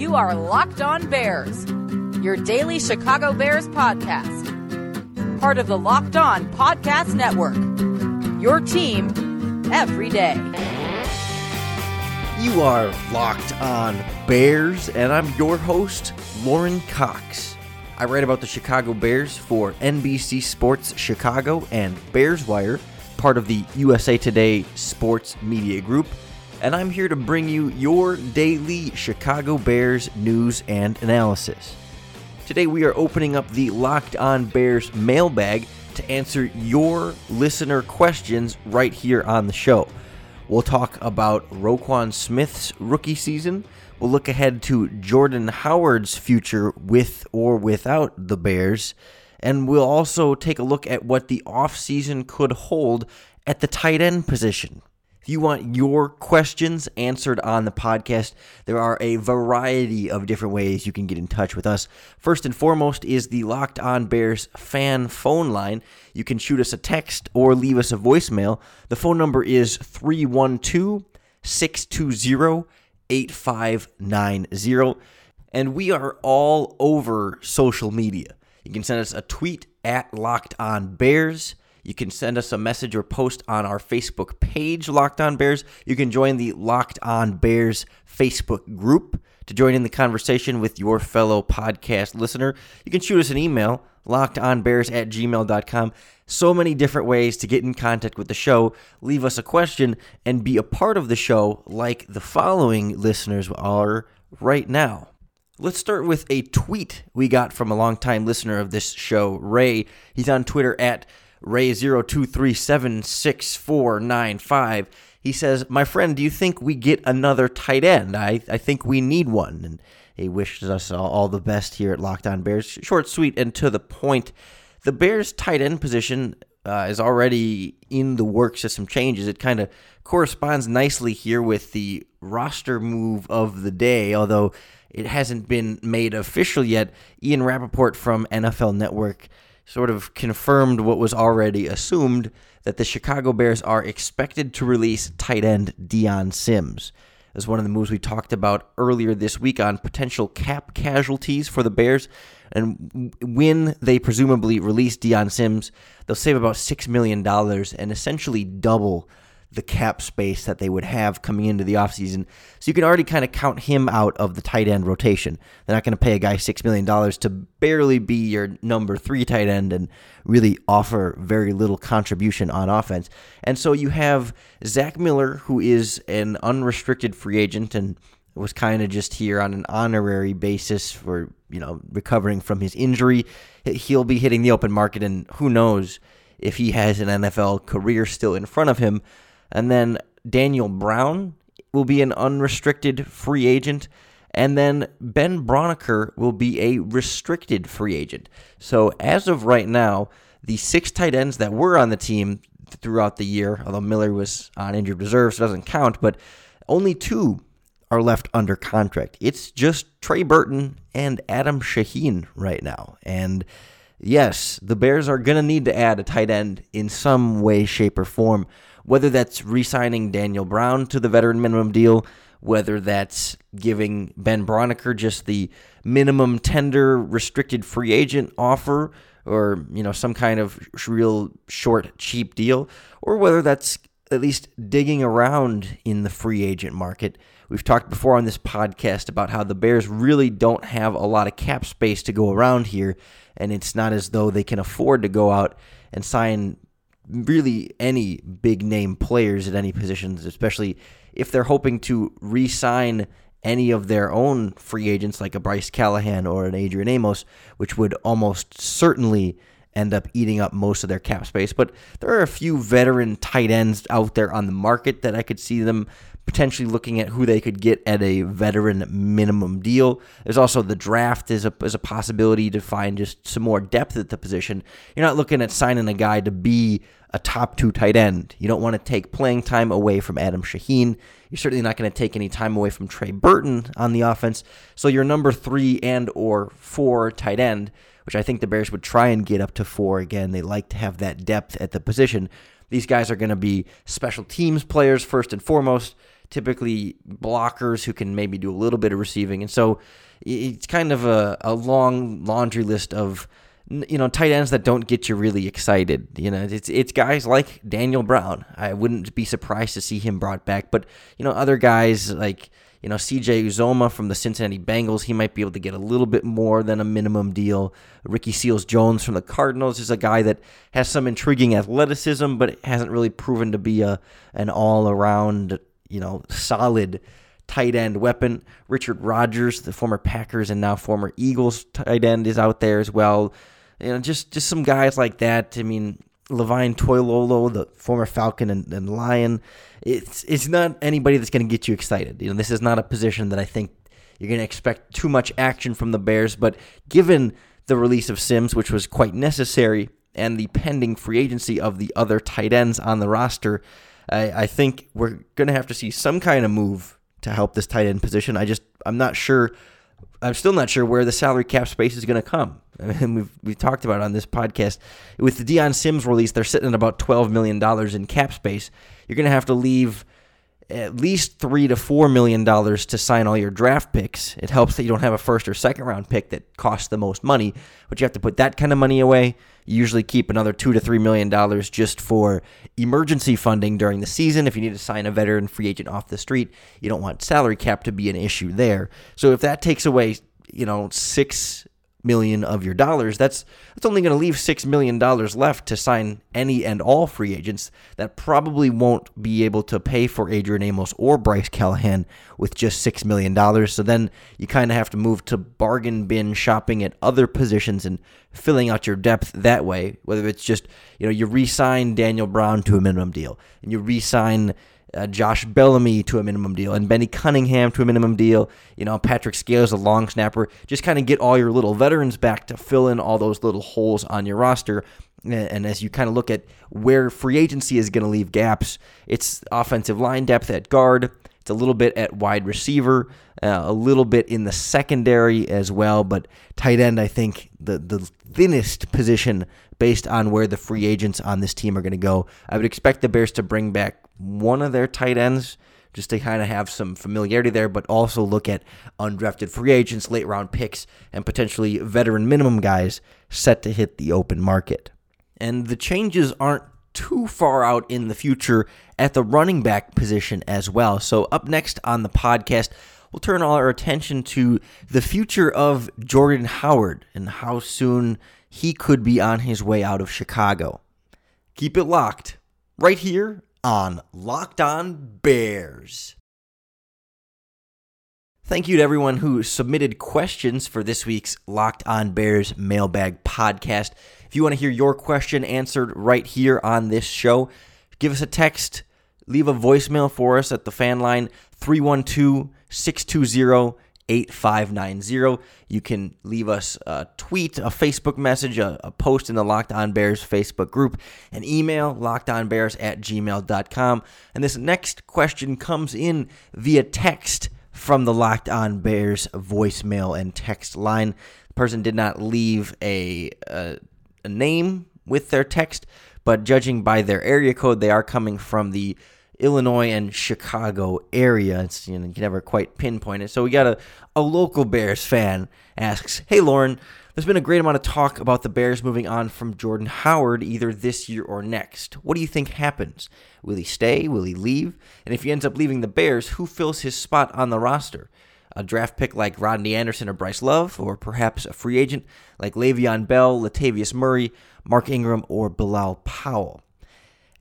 You are Locked On Bears, your daily Chicago Bears podcast. Part of the Locked On Podcast Network. Your team every day. You are Locked On Bears, and I'm your host, Lorin Cox. I write about the Chicago Bears for NBC Sports Chicago and Bears Wire, part of the USA Today Sports Media Group and I'm here to bring you your daily Chicago Bears news and analysis. Today, we are opening up the Locked On Bears mailbag to answer your listener questions right here on the show. We'll talk about Roquan Smith's rookie season. We'll look ahead to Jordan Howard's future with or without the Bears. And we'll also take a look at what the offseason could hold at the tight end position. If you want your questions answered on the podcast, there are a variety of different ways you can get in touch with us. First and foremost is the Locked On Bears fan phone line. You can shoot us a text or leave us a voicemail. The phone number is 312 620 8590. And we are all over social media. You can send us a tweet at Locked On Bears. You can send us a message or post on our Facebook page, Locked On Bears. You can join the Locked On Bears Facebook group to join in the conversation with your fellow podcast listener. You can shoot us an email, lockedonbears at gmail.com. So many different ways to get in contact with the show, leave us a question, and be a part of the show like the following listeners are right now. Let's start with a tweet we got from a longtime listener of this show, Ray. He's on Twitter at Ray02376495. He says, My friend, do you think we get another tight end? I, I think we need one. And he wishes us all, all the best here at Locked On Bears. Short, sweet, and to the point. The Bears' tight end position uh, is already in the works of some changes. It kind of corresponds nicely here with the roster move of the day, although it hasn't been made official yet. Ian Rapoport from NFL Network sort of confirmed what was already assumed that the Chicago Bears are expected to release tight end Dion Sims. As one of the moves we talked about earlier this week on potential cap casualties for the Bears. And when they presumably release Dion Sims, they'll save about $6 million and essentially double the cap space that they would have coming into the offseason. So you can already kind of count him out of the tight end rotation. They're not going to pay a guy $6 million to barely be your number three tight end and really offer very little contribution on offense. And so you have Zach Miller, who is an unrestricted free agent and was kind of just here on an honorary basis for, you know, recovering from his injury. He'll be hitting the open market, and who knows if he has an NFL career still in front of him. And then Daniel Brown will be an unrestricted free agent. And then Ben Braunecker will be a restricted free agent. So as of right now, the six tight ends that were on the team throughout the year, although Miller was on injured reserve, so doesn't count, but only two are left under contract. It's just Trey Burton and Adam Shaheen right now. And yes, the Bears are going to need to add a tight end in some way, shape, or form whether that's re signing Daniel Brown to the veteran minimum deal, whether that's giving Ben Braunecker just the minimum tender restricted free agent offer or you know some kind of real short cheap deal or whether that's at least digging around in the free agent market. We've talked before on this podcast about how the Bears really don't have a lot of cap space to go around here, and it's not as though they can afford to go out and sign really any big name players at any positions, especially if they're hoping to re sign any of their own free agents like a Bryce Callahan or an Adrian Amos, which would almost certainly end up eating up most of their cap space. But there are a few veteran tight ends out there on the market that I could see them potentially looking at who they could get at a veteran minimum deal. There's also the draft is a, is a possibility to find just some more depth at the position. You're not looking at signing a guy to be a top two tight end. You don't want to take playing time away from Adam Shaheen. You're certainly not going to take any time away from Trey Burton on the offense. So your number three and or four tight end, which I think the Bears would try and get up to four again. They like to have that depth at the position. These guys are going to be special teams players first and foremost. Typically blockers who can maybe do a little bit of receiving. And so it's kind of a, a long laundry list of you know tight ends that don't get you really excited. You know, it's it's guys like Daniel Brown. I wouldn't be surprised to see him brought back, but you know other guys like you know, CJ Uzomah from the Cincinnati Bengals, he might be able to get a little bit more than a minimum deal. Ricky Seals Jones from the Cardinals is a guy that has some intriguing athleticism, but hasn't really proven to be a an all around, you know, solid tight end weapon. Richard Rodgers, the former Packers and now former Eagles tight end, is out there as well. You know, just just some guys like that. I mean, Levine Toilolo, the former Falcon and, and Lion it's it's not anybody that's going to get you excited. You know, this is not a position that I think you're going to expect too much action from the Bears. But given the release of Sims, which was quite necessary, and the pending free agency of the other tight ends on the roster, I, I think we're going to have to see some kind of move to help this tight end position. I just I'm not sure. I'm still not sure where the salary cap space is going to come. I mean, we've we've talked about on this podcast with the Dion Sims release, they're sitting at about twelve million dollars in cap space you're going to have to leave at least three to four million dollars to sign all your draft picks. It helps that you don't have a first or second round pick that costs the most money, but you have to put that kind of money away. You usually keep another two to three million dollars just for emergency funding during the season. If you need to sign a veteran free agent off the street, you don't want salary cap to be an issue there. So if that takes away, you know, six million of your dollars, that's that's only going to leave six million dollars left to sign any and all free agents. That probably won't be able to pay for Adrian Amos or Bryce Callahan with just six million dollars. So then you kind of have to move to bargain bin shopping at other positions and filling out your depth that way. Whether it's just you know you re-sign Daniel Brown to a minimum deal and you re-sign uh, Josh Bellamy to a minimum deal and Benny Cunningham to a minimum deal. You know, Patrick Scales, a long snapper. Just kind of get all your little veterans back to fill in all those little holes on your roster. And as you kind of look at where free agency is going to leave gaps, it's offensive line depth at guard. A little bit at wide receiver, uh, a little bit in the secondary as well. But tight end, I think the the thinnest position based on where the free agents on this team are going to go. I would expect the Bears to bring back one of their tight ends just to kind of have some familiarity there, but also look at undrafted free agents, late round picks, and potentially veteran minimum guys set to hit the open market. And the changes aren't too far out in the future at the running back position as well. So, up next on the podcast, we'll turn all our attention to the future of Jordan Howard and how soon he could be on his way out of Chicago. Keep it locked right here on Locked On Bears. Thank you to everyone who submitted questions for this week's Locked On Bears mailbag podcast. If you want to hear your question answered right here on this show, give us a text, leave a voicemail for us at the fan line 312 620 8590. You can leave us a tweet, a Facebook message, a, a, post in the Locked On Bears Facebook group, an email, lockedonbears at gmail.com. And this next question comes in via text from the Locked On Bears voicemail and text line. The person did not leave a, a, a name with their text, but judging by their area code, they are coming from the Illinois and Chicago area. It's you know you can never quite pinpoint it. So we got a, a local Bears fan asks, Hey Lorin, there's been a great amount of talk about the Bears moving on from Jordan Howard either this year or next. What do you think happens? Will he stay? Will he leave? And if he ends up leaving the Bears, who fills his spot on the roster? A draft pick like Rodney Anderson or Bryce Love, or perhaps a free agent like Le'Veon Bell, Latavius Murray, Mark Ingram, or Bilal Powell.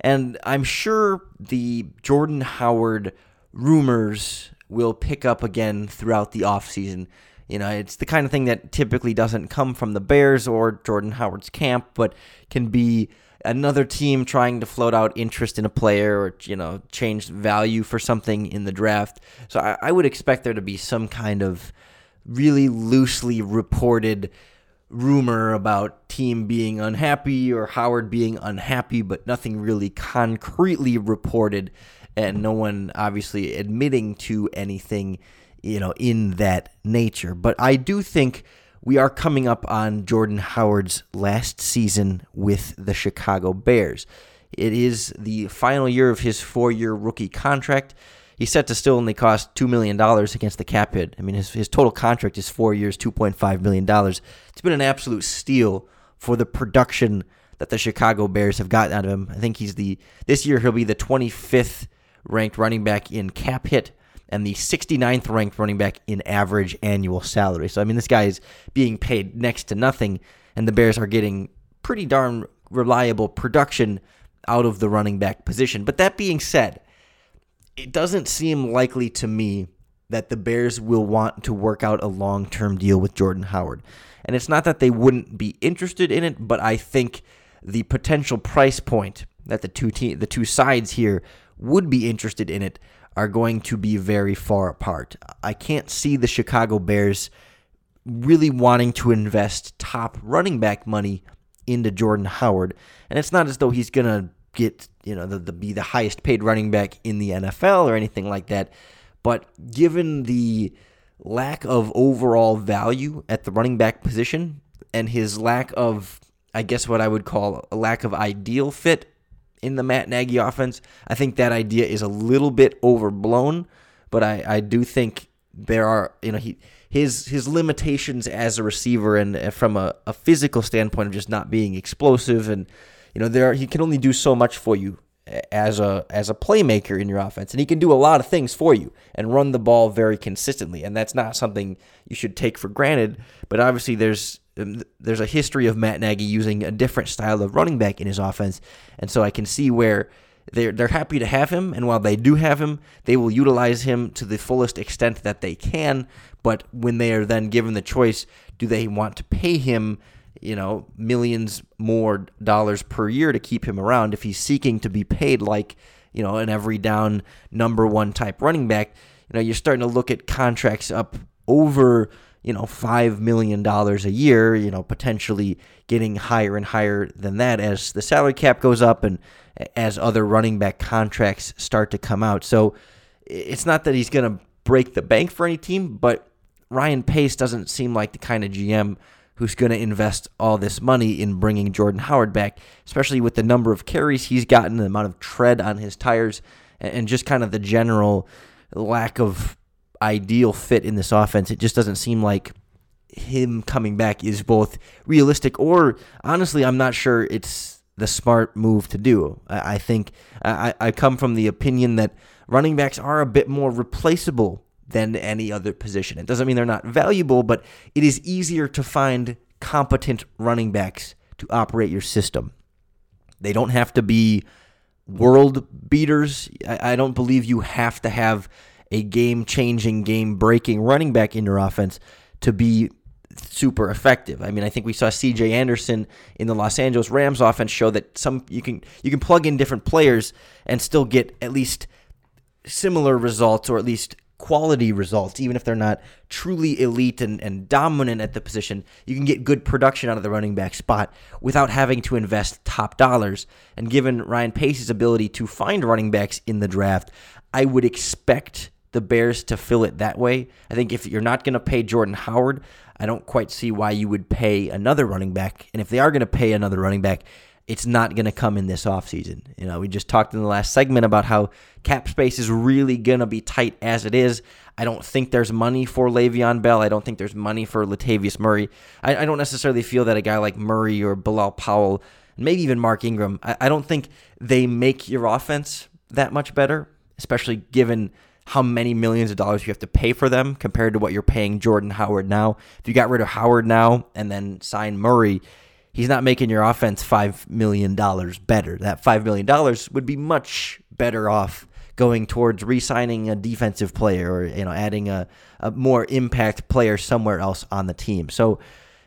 And I'm sure the Jordan Howard rumors will pick up again throughout the offseason. You know, it's the kind of thing that typically doesn't come from the Bears or Jordan Howard's camp, but can be another team trying to float out interest in a player or, you know, change value for something in the draft. So I, I would expect there to be some kind of really loosely reported rumor about team being unhappy or Howard being unhappy, but nothing really concretely reported, and no one obviously admitting to anything, you know, in that nature. But I do think we are coming up on Jordan Howard's last season with the Chicago Bears. It is the final year of his four year rookie contract. he's set to still only cost $2 million against the cap hit. I mean, his, his total contract is four years, $2.5 million. It's been an absolute steal for the production that the Chicago Bears have gotten out of him. I think he's the, this year he'll be the 25th ranked running back in cap hit and the 69th ranked running back in average annual salary. So, I mean, this guy is being paid next to nothing, and the Bears are getting pretty darn reliable production out of the running back position. But that being said, it doesn't seem likely to me that the Bears will want to work out a long term deal with Jordan Howard. And it's not that they wouldn't be interested in it, but I think the potential price point that the two te- the two sides here would be interested in it are going to be very far apart. I can't see the Chicago Bears really wanting to invest top running back money into Jordan Howard. And it's not as though he's going to get, you know, the, the, be the highest paid running back in the NFL or anything like that. But given the lack of overall value at the running back position and his lack of, I guess, what I would call a lack of ideal fit in the Matt Nagy offense, I think that idea is a little bit overblown. But I, I do think there are, you know, he his his limitations as a receiver and uh, from a, a physical standpoint of just not being explosive and you know there he can only do so much for you as a as a playmaker in your offense and he can do a lot of things for you and run the ball very consistently and that's not something you should take for granted but obviously there's Um, there's a history of Matt Nagy using a different style of running back in his offense and so I can see where they're they're happy to have him and while they do have him they will utilize him to the fullest extent that they can but when they are then given the choice, do they want to pay him, you know, millions more dollars per year to keep him around if he's seeking to be paid like, you know, an every down number one type running back? You know, you're starting to look at contracts up over, you know, $5 million a year, you know, potentially getting higher and higher than that as the salary cap goes up and as other running back contracts start to come out. So it's not that he's going to break the bank for any team, but Ryan Pace doesn't seem like the kind of GM who's going to invest all this money in bringing Jordan Howard back, especially with the number of carries he's gotten, the amount of tread on his tires, and just kind of the general lack of ideal fit in this offense. It just doesn't seem like him coming back is both realistic or honestly, I'm not sure it's the smart move to do. I, think I, I come from the opinion that running backs are a bit more replaceable than any other position. It doesn't mean they're not valuable, but it is easier to find competent running backs to operate your system. They don't have to be world beaters. I, I don't believe you have to have a game changing, game breaking running back in your offense to be super effective. I mean, I think we saw CJ Anderson in the Los Angeles Rams offense show that some you can you can plug in different players and still get at least similar results or at least quality results, even if they're not truly elite and, and dominant at the position. You can get good production out of the running back spot without having to invest top dollars. And given Ryan Pace's ability to find running backs in the draft, I would expect the Bears to fill it that way. I think if you're not going to pay Jordan Howard, I don't quite see why you would pay another running back. And if they are going to pay another running back, it's not going to come in this offseason. You know, we just talked in the last segment about how cap space is really going to be tight as it is. I don't think there's money for Le'Veon Bell. I don't think there's money for Latavius Murray. I, I don't necessarily feel that a guy like Murray or Bilal Powell, maybe even Mark Ingram, I, I don't think they make your offense that much better, especially given how many millions of dollars you have to pay for them compared to what you're paying Jordan Howard now. If you got rid of Howard now and then sign Murray, he's not making your offense $5 million better. That $5 million would be much better off going towards re-signing a defensive player or you know adding a, a more impact player somewhere else on the team. So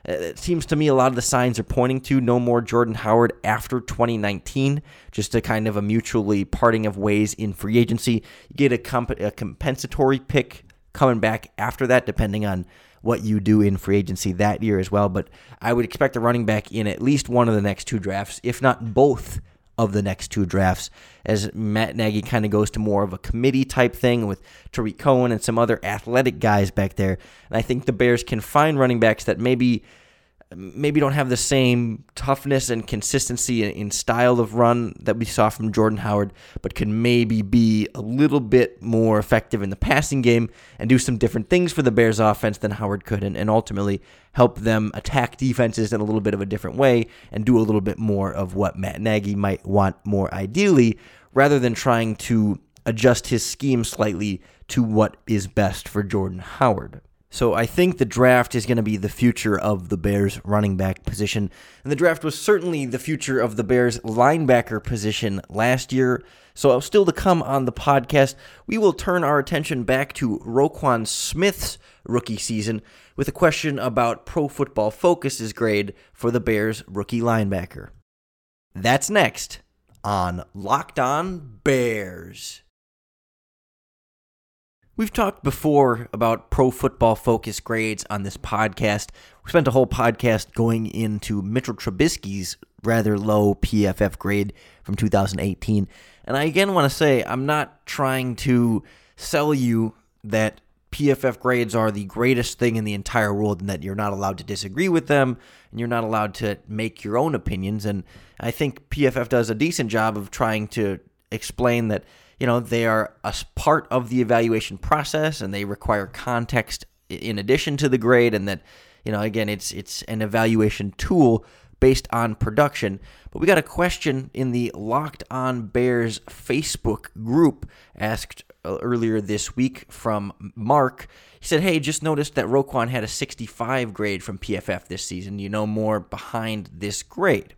it seems to me a lot of the signs are pointing to no more Jordan Howard after 2019, just a kind of a mutually parting of ways in free agency. You get a, comp- a compensatory pick coming back after that, depending on what you do in free agency that year as well. But I would expect a running back in at least one of the next two drafts, if not both of the next two drafts, as Matt Nagy kind of goes to more of a committee type thing with Tarik Cohen and some other athletic guys back there. And I think the Bears can find running backs that maybe maybe don't have the same toughness and consistency in, style of run that we saw from Jordan Howard, but can maybe be a little bit more effective in the passing game and do some different things for the Bears offense than Howard could, and, and ultimately help them attack defenses in a little bit of a different way and do a little bit more of what Matt Nagy might want more ideally, rather than trying to adjust his scheme slightly to what is best for Jordan Howard. So I think the draft is going to be the future of the Bears running back position. And the draft was certainly the future of the Bears linebacker position last year. So still to come on the podcast, we will turn our attention back to Roquan Smith's rookie season with a question about Pro Football Focus's grade for the Bears rookie linebacker. That's next on Locked On Bears. We've talked before about pro football focus grades on this podcast. We spent a whole podcast going into Mitchell Trubisky's rather low PFF grade from 2018. And I again want to say I'm not trying to sell you that PFF grades are the greatest thing in the entire world and that you're not allowed to disagree with them and you're not allowed to make your own opinions. And I think PFF does a decent job of trying to explain that you know, they are a part of the evaluation process and they require context in addition to the grade and that, you know, again, it's it's an evaluation tool based on production. But we got a question in the Locked On Bears Facebook group asked uh, earlier this week from Mark. He said, Hey, just noticed that Roquan had a 65 grade from PFF this season. You know more behind this grade.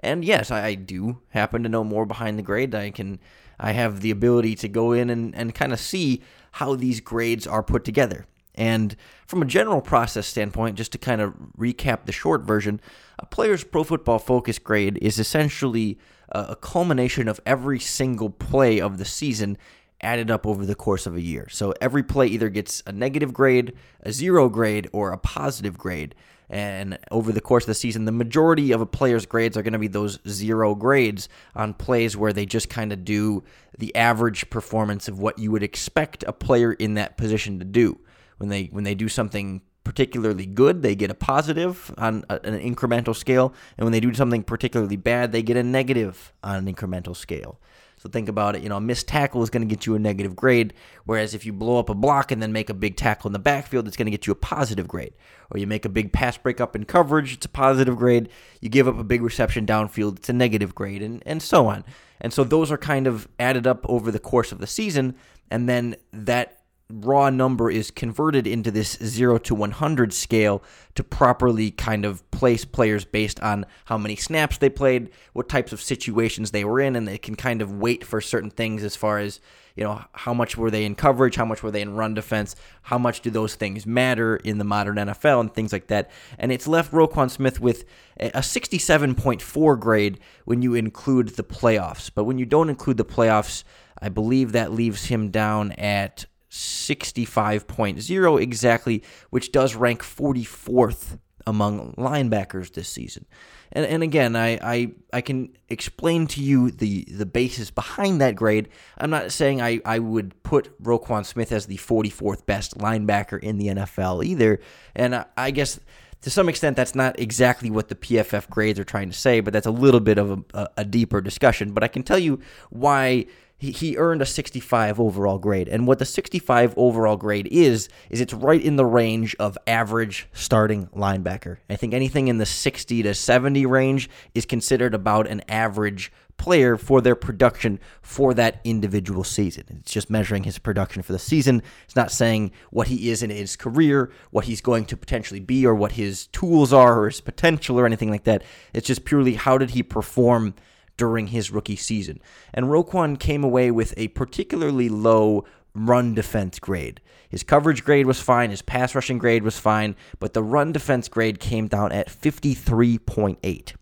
And yes, I do happen to know more behind the grade. I can I have the ability to go in and, and kind of see how these grades are put together. And from a general process standpoint, just to kind of recap the short version, a player's pro football focus grade is essentially a, culmination of every single play of the season added up over the course of a year. So every play either gets a negative grade, a zero grade, or a positive grade. And over the course of the season, the majority of a player's grades are going to be those zero grades on plays where they just kind of do the average performance of what you would expect a player in that position to do. When they when they do something particularly good, they get a positive on an incremental scale, and when they do something particularly bad, they get a negative on an incremental scale. So think about it. You know, a missed tackle is going to get you a negative grade, whereas if you blow up a block and then make a big tackle in the backfield, it's going to get you a positive grade. Or you make a big pass breakup in coverage, it's a positive grade. You give up a big reception downfield, it's a negative grade, and, and so on. And so those are kind of added up over the course of the season, and then that raw number is converted into this 0 to 100 scale to properly kind of place players based on how many snaps they played, what types of situations they were in, and they can kind of weight for certain things as far as, you know, how much were they in coverage, how much were they in run defense, how much do those things matter in the modern NFL, and things like that. And it's left Roquan Smith with a 67.4 grade when you include the playoffs. But when you don't include the playoffs, I believe that leaves him down at 65.0 exactly, which does rank 44th among linebackers this season. And, and again, I, I, I can explain to you the, the basis behind that grade. I'm not saying I, I would put Roquan Smith as the 44th best linebacker in the NFL either. And I, I guess to some extent, that's not exactly what the PFF grades are trying to say, but that's a little bit of a, a deeper discussion. But I can tell you why he, he earned a 65 overall grade. And what the 65 overall grade is, is it's right in the range of average starting linebacker. I think anything in the 60 to 70 range is considered about an average player for their production for that individual season. It's just measuring his production for the season. It's not saying what he is in his career, what he's going to potentially be, or what his tools are, or his potential, or anything like that. It's just purely how did he perform during his rookie season. And Roquan came away with a particularly low run defense grade. His coverage grade was fine, his pass rushing grade was fine, but the run defense grade came down at 53.8.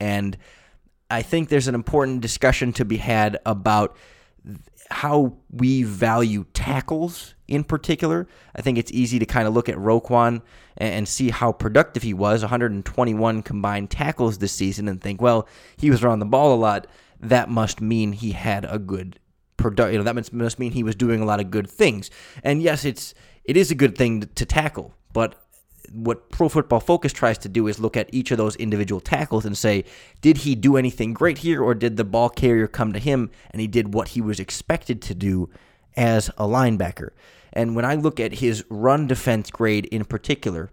And I think there's an important discussion to be had about how we value tackles in particular. I think it's easy to kind of look at Roquan and see how productive he was 121 combined tackles this season and think, well, he was around the ball a lot. That must mean he had a good product. You know, that must mean he was doing a lot of good things. And yes, it's it is a good thing to tackle, but what Pro Football Focus tries to do is look at each of those individual tackles and say, did he do anything great here, or did the ball carrier come to him and he did what he was expected to do as a linebacker? And when I look at his run defense grade in particular,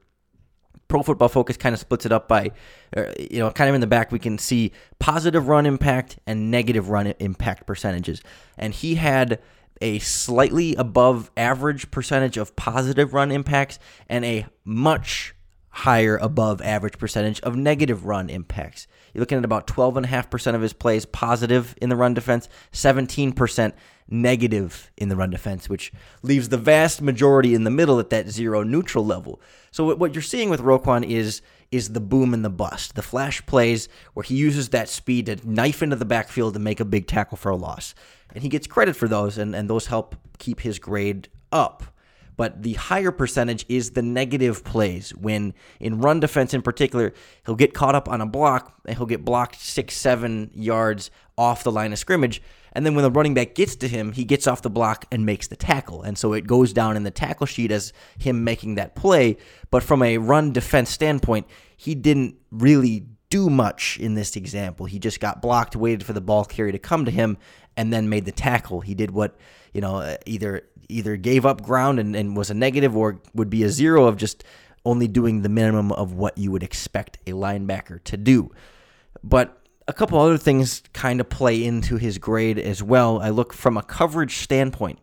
Pro Football Focus kind of splits it up by, uh, you know, kind of in the back, we can see positive run impact and negative run impact percentages. And he had a slightly above average percentage of positive run impacts and a much higher above average percentage of negative run impacts. You're looking at about 12.5% of his plays positive in the run defense, 17% negative in the run defense, which leaves the vast majority in the middle at that zero neutral level. So what you're seeing with Roquan is is the boom and the bust, the flash plays where he uses that speed to knife into the backfield and make a big tackle for a loss. And he gets credit for those, and, and those help keep his grade up. But the higher percentage is the negative plays when in run defense in particular he'll get caught up on a block and he'll get blocked six seven yards off the line of scrimmage and then when the running back gets to him he gets off the block and makes the tackle. And so it goes down in the tackle sheet as him making that play. But from a run defense standpoint he didn't really do much in this example. He just got blocked waited for the ball carrier to come to him and then made the tackle. He did what you know uh, either either gave up ground and, and was a negative or would be a zero of just only doing the minimum of what you would expect a linebacker to do. But a couple other things kind of play into his grade as well. I look from a coverage standpoint.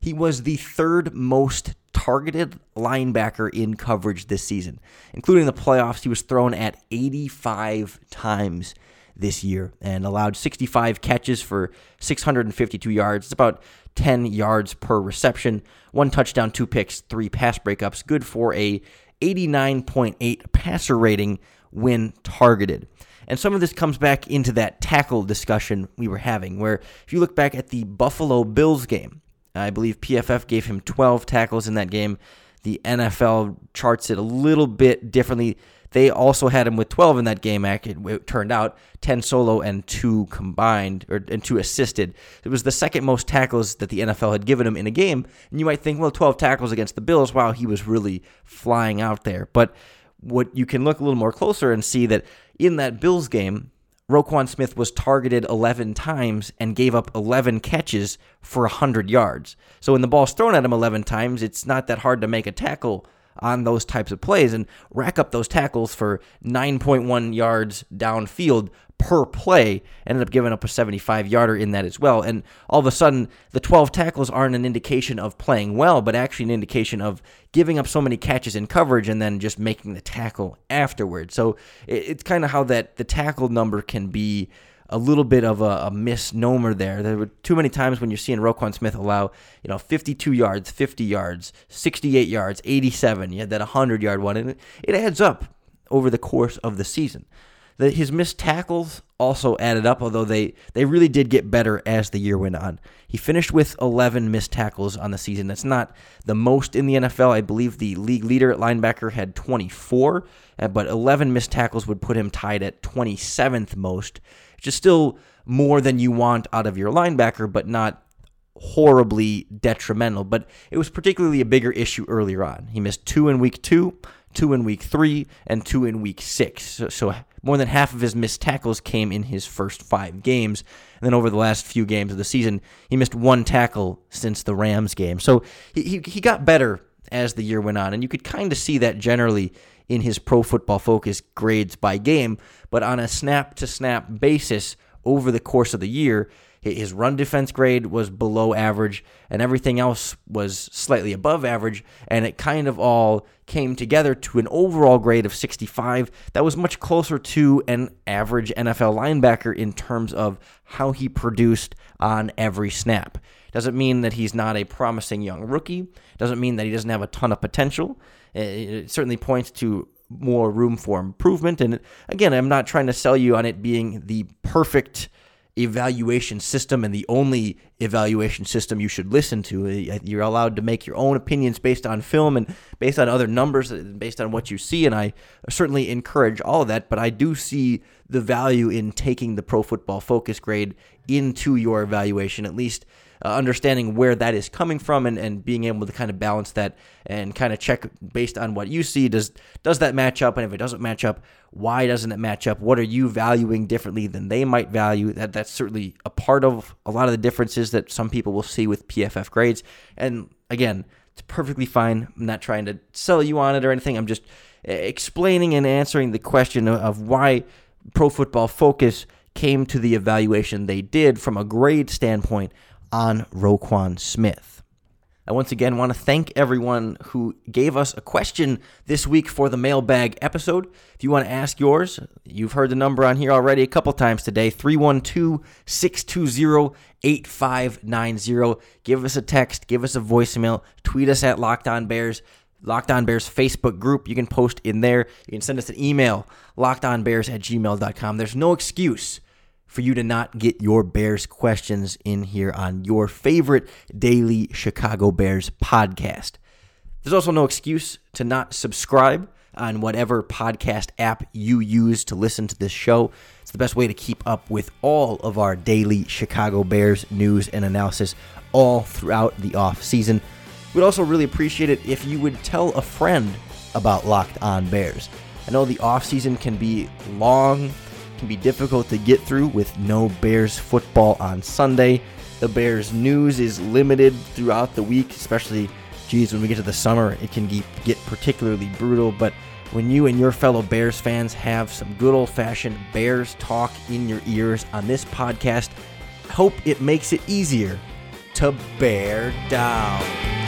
He was the third most targeted linebacker in coverage this season, including the playoffs. He was thrown at 85 times this year and allowed 65 catches for 652 yards. It's about 10 yards per reception, one touchdown, two picks, three pass breakups. Good for a 89.8 passer rating when targeted. And some of this comes back into that tackle discussion we were having, where if you look back at the Buffalo Bills game, I believe PFF gave him 12 tackles in that game. The NFL charts it a little bit differently. They also had him with 12 in that game. It turned out 10 solo and two combined, or and two assisted. It was the second most tackles that the NFL had given him in a game. And you might think, well, 12 tackles against the Bills. Wow, he was really flying out there. But what you can look a little more closer and see that in that Bills game, Roquan Smith was targeted 11 times and gave up 11 catches for 100 yards. So when the ball's thrown at him 11 times, it's not that hard to make a tackle on those types of plays and rack up those tackles for 9.1 yards downfield per play. Ended up giving up a 75 yarder in that as well. And all of a sudden, the 12 tackles aren't an indication of playing well, but actually an indication of giving up so many catches in coverage and then just making the tackle afterward. So it's kind of how that the tackle number can be a little bit of a, a, misnomer there. There were too many times when you're seeing Roquan Smith allow, you know, 52 yards, 50 yards, 68 yards, 87. You had that 100 yard one, and it, it adds up over the course of the season. The, his missed tackles also added up, although they, they really did get better as the year went on. He finished with 11 missed tackles on the season. That's not the most in the NFL. I believe the league leader at linebacker had 24, uh, but 11 missed tackles would put him tied at 27th most which is still more than you want out of your linebacker, but not horribly detrimental. But it was particularly a bigger issue earlier on. He missed two in week two, two in week three, and two in week six. So, so more than half of his missed tackles came in his first five games. And then over the last few games of the season, he missed one tackle since the Rams game. So he, he, he got better as the year went on. And you could kind of see that generally in his pro football focus grades by game, but on a snap to snap basis over the course of the year, his run defense grade was below average, and everything else was slightly above average. And it kind of all came together to an overall grade of 65 that was much closer to an average NFL linebacker in terms of how he produced on every snap. Doesn't mean that he's not a promising young rookie. Doesn't mean that he doesn't have a ton of potential. It certainly points to more room for improvement. And again, I'm not trying to sell you on it being the perfect evaluation system and the only evaluation system you should listen to. Eh, eh, you're allowed to make your own opinions based on film and based on other numbers, eh, based on what you see. And I certainly encourage all of that. But I do see the value in taking the pro football focus grade into your evaluation, at least uh, understanding where that is coming from and, and being able to kind of balance that and kind of check based on what you see. Does does that match up? And if it doesn't match up why doesn't it match up? What are you valuing differently than they might value? That that's certainly a part of a lot of the differences that some people will see with PFF grades. And again it's perfectly fine. I'm not trying to sell you on it or anything. I'm just eh, explaining and answering the question of why Pro Football Focus came to the evaluation they did from a grade standpoint on Roquan Smith. I once again want to thank everyone who gave us a question this week for the mailbag episode. If you want to ask yours, you've heard the number on here already a couple times today 312 620 8590. Give us a text, give us a voicemail, tweet us at Locked On Bears. Locked On Bears Facebook group. You can post in there. You can send us an email, lockedonbears at gmail.com. There's no excuse for you to not get your Bears questions in here on your favorite daily Chicago Bears podcast. There's also no excuse to not subscribe on whatever podcast app you use to listen to this show. It's the best way to keep up with all of our daily Chicago Bears news and analysis all throughout the off season. We'd also really appreciate it if you would tell a friend about Locked On Bears. I know the off season can be long can be difficult to get through with no Bears football on Sunday. The Bears news is limited throughout the week, especially, geez, when we get to the summer, it can get particularly brutal. But when you and your fellow Bears fans have some good old fashioned Bears talk in your ears on this podcast, hope it makes it easier to bear down.